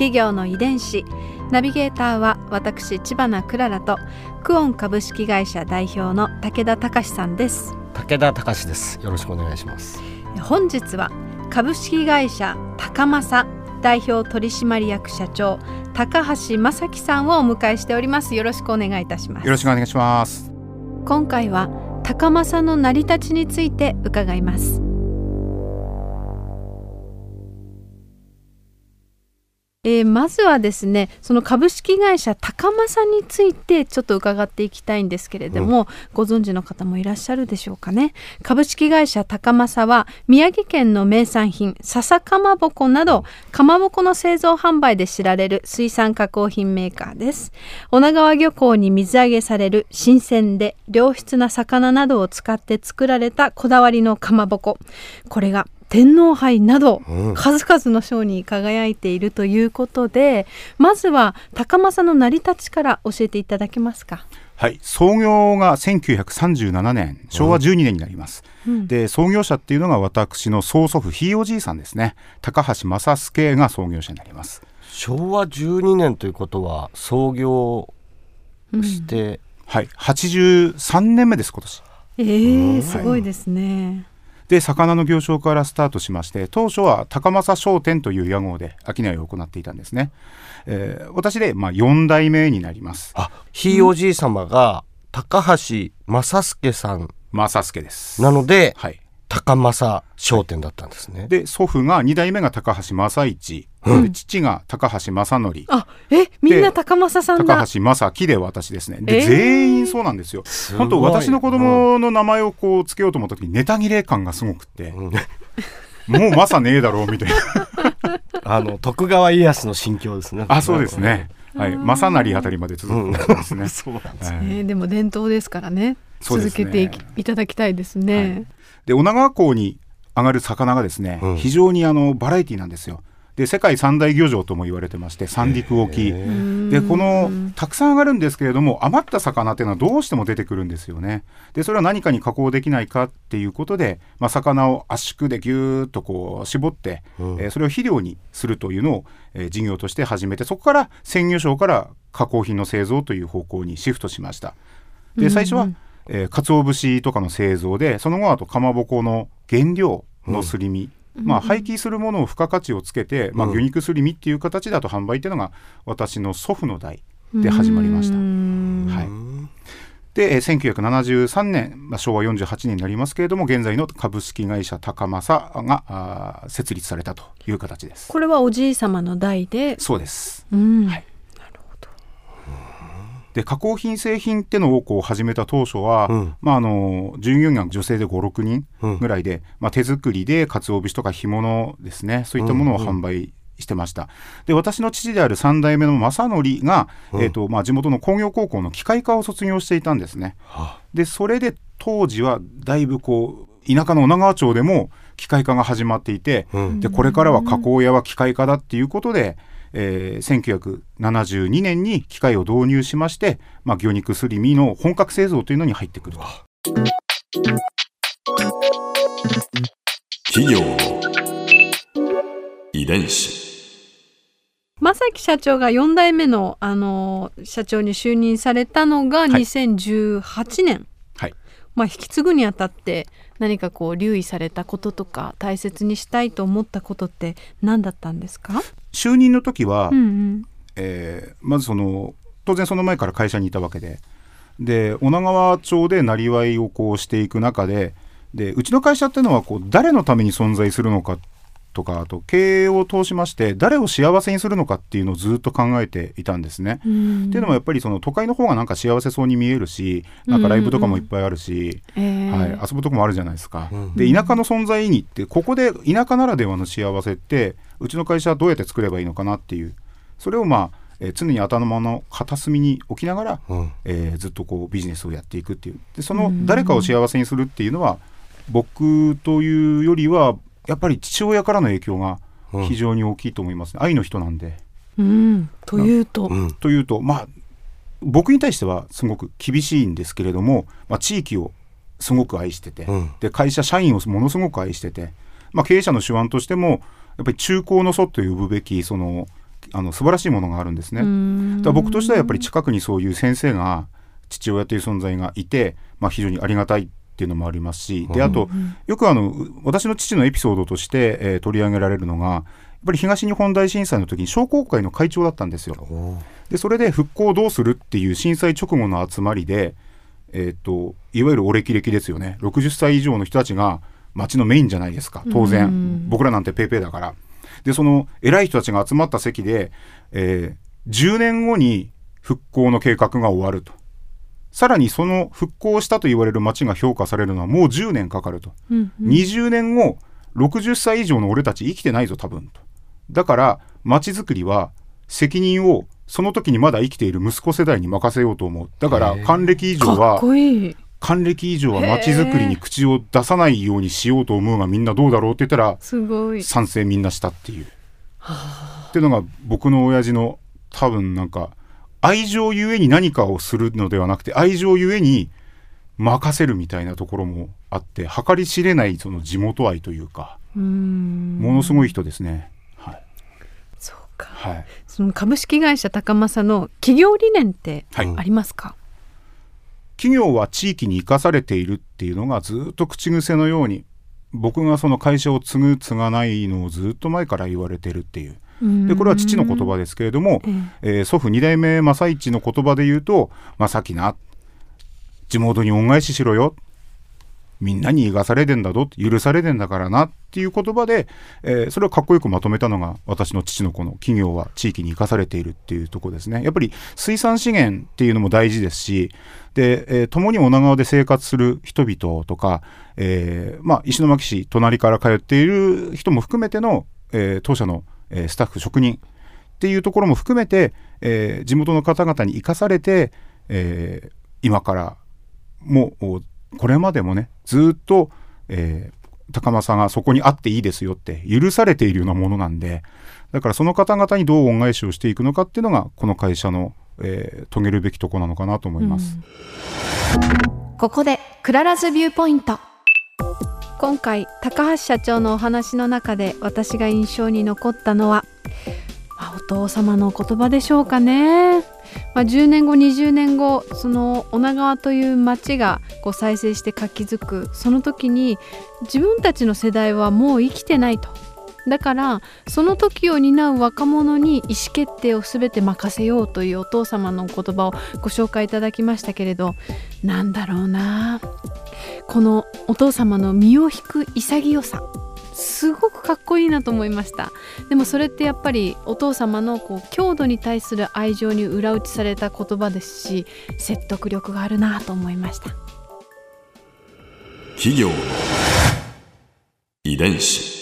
企業の遺伝子。ナビゲーターは私千葉なクララとクオン株式会社代表の武田隆さんです。武田隆です。よろしくお願いします。本日は株式会社高政代表取締役社長高橋正樹さんをお迎えしております。よろしくお願いいたします。よろしくお願いします。今回は高政の成り立ちについて伺いますえー、まずはですねその株式会社高政についてちょっと伺っていきたいんですけれども、うん、ご存知の方もいらっしゃるでしょうかね。株式会社高政は宮城県の名産品笹かまぼこなどかまぼこの製造販売で知られる水産加工品メーカーです。女川漁港に水揚げされる新鮮で良質な魚などを使って作られたこだわりのかまぼこ。これが天皇杯など、数々の賞に輝いているということで、うん、まずは高政の成り立ちから教えていただけますか。はい、創業が1937年、昭和12年になります。うん、で、創業者っていうのが私の曽祖父、ひいおじいさんですね。高橋正助が創業者になります。昭和12年ということは、創業して、うん、はい、83年目です、今年。えー、すごいですね。で魚の行商からスタートしまして当初は高政商店という屋号で商いを行っていたんですね、えー、私で、まあ、4代目になります。あひいおじい様が高橋正助さん。正助です。なので、はい、高政商店だったんですね。で祖父が2代目が高橋正一、うん、父が高橋正則。あえみんな高政さん高橋正樹で私ですね。で、えー、全員そうなんですよ。本当私の子供の名前をこうつけようと思った時にネタ切れ感がすごくて、うん、もう正ねえだろうみたいな。あの徳川家康の心境ですね。あそうですね。はい、正成あたりまで続くんですね。そうなんですね、でも伝統ですからね。続けてい,、いただきたいですね。はいで女川港に上がる魚がですね、うん、非常にあのバラエティーなんですよ。で世界三大漁場とも言われてまして三陸沖でこのたくさん上がるんですけれども余った魚っていうのはどうしても出てくるんですよね。でそれは何かに加工できないかっていうことで、まあ、魚を圧縮でぎゅーっとこう絞って、うん、えー、それを肥料にするというのを、えー、事業として始めてそこから鮮魚商から加工品の製造という方向にシフトしました。で最初は、うんえー、鰹節とかの製造でその後あとかまぼこの原料のすり身、うん、まあ、廃棄するものを付加価値をつけて、まあ、魚肉すり身っていう形だと販売っていうのが私の祖父の代で始まりました。はい。で1973年、まあ、昭和48年になりますけれども現在の株式会社高政が設立されたという形です。これはおじい様の代で？そうです、はいで加工品製品ってのをこう始めた当初は、うん、まあ、あの従業員が女性で56人ぐらいで、うん、まあ、手作りで鰹節とか干物ですね。そういったものを販売してました。で私の父である3代目の正則が、うん、えーとまあ、地元の工業高校の機械科を卒業していたんですね。でそれで当時はだいぶこう田舎の女川町でも機械化が始まっていて、うん、でこれからは加工屋は機械化だっていうことで、えー、1972年に機械を導入しまして、まあ、魚肉すり身の本格製造というのに入ってくると。企業遺伝子。正木社長が4代目の、あの社長に就任されたのが2018年、はい、まあ、引き継ぐにあたって何かこう留意されたこととか大切にしたいと思ったことって何だったんですか？就任の時は、うんうん、えー、まずその当然その前から会社にいたわけで。で女川町でなりわいをこうしていく中ででうちの会社っていうのはこう誰のために存在するのかとかあと経営を通しまして誰を幸せにするのかっていうのをずっと考えていたんですね。っていうのもやっぱりその都会の方がなんか幸せそうに見えるしなんかライブとかもいっぱいあるし、はい、遊ぶとこもあるじゃないですか。で田舎の存在意義ってここで田舎ならではの幸せってうちの会社はどうやって作ればいいのかなっていう。それをまあえー常に頭の片隅に置きながら、うん。えーずっとこうビジネスをやっていくっていう。でその誰かを幸せにするっていうのは僕というよりはやっぱり父親からの影響が非常に大きいと思います、ね。愛の人なんで。うん、というと、うん。というとまあ僕に対してはすごく厳しいんですけれども、まあ、地域をすごく愛してて、うん。で会社社員をものすごく愛してて、まあ、経営者の手腕としてもやっぱり中高の祖と呼ぶべきそのあの素晴らしいものがあるんですね。だから僕としてはやっぱり近くにそういう先生が父親という存在がいて、まあ、非常にありがたいっていうのもありますしであとよくあの私の父のエピソードとして、えー取り上げられるのがやっぱり東日本大震災の時に商工会の会長だったんですよ。でそれで復興をどうするっていう震災直後の集まりで、えー、といわゆるお歴々ですよね。60歳以上の人たちが町のメインじゃないですか当然。僕らなんてペーペーだから。でその偉い人たちが集まった席で、えー10年後に復興の計画が終わると。さらにその復興したと言われる町が評価されるのはもう10年かかると、うん20年後60歳以上の俺たち生きてないぞ多分と。だから町づくりは責任をその時にまだ生きている息子世代に任せようと思う。だから還暦以上かっはこいい。還暦以上は町づくりに口を出さないようにしようと思うがみんなどうだろうって言ったら。賛成みんなしたっていう。っていうのが僕の親父の多分なんか愛情ゆえに何かをするのではなくて愛情ゆえに任せるみたいなところもあって計り知れないその地元愛というかうん、ものすごい人ですね。はい、そうか。はいその株式会社高政の企業理念ってはいありますか？企業は地域に生かされているっていうのがずっと口癖のように僕がその会社を継ぐ継がないのをずっと前から言われてるっていう。でこれは父の言葉ですけれども、えー祖父二代目正一の言葉で言うと「正樹な地元に恩返ししろよみんなに生かされてんだぞ許されてんだからな」っていう言葉で、えーそれをかっこよくまとめたのが私の父のこの企業は地域に生かされているっていうところですね。やっぱり水産資源っていうのも大事ですしで、えー共に女川で生活する人々とか、えーまあ、石巻市隣から通っている人も含めての、え当社の、えスタッフ職人っていうところも含めて、え地元の方々に生かされて、え今からもおこれまでもねずっと、えー高政がそこにあっていいですよって許されているようなものなんでだからその方々にどう恩返しをしていくのかっていうのがこの会社の、えー遂げるべきとこなのかなと思います。ここで Clara's Viewpoint 今回高橋社長のお話の中で私が印象に残ったのは、まあお父様の言葉でしょうかね、まあ、10年後20年後その女川という町がこう再生して活気づくその時に自分たちの世代はもう生きてないと。だからその時を担う若者に意思決定を全て任せようというお父様の言葉をご紹介いただきましたけれどなんだろうな。このお父様の身を引く潔さ。すごくかっこいいなと思いました。でもそれってやっぱりお父様のこう郷土に対する愛情に裏打ちされた言葉ですし説得力があるなと思いました。企業の遺伝子。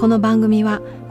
この番組は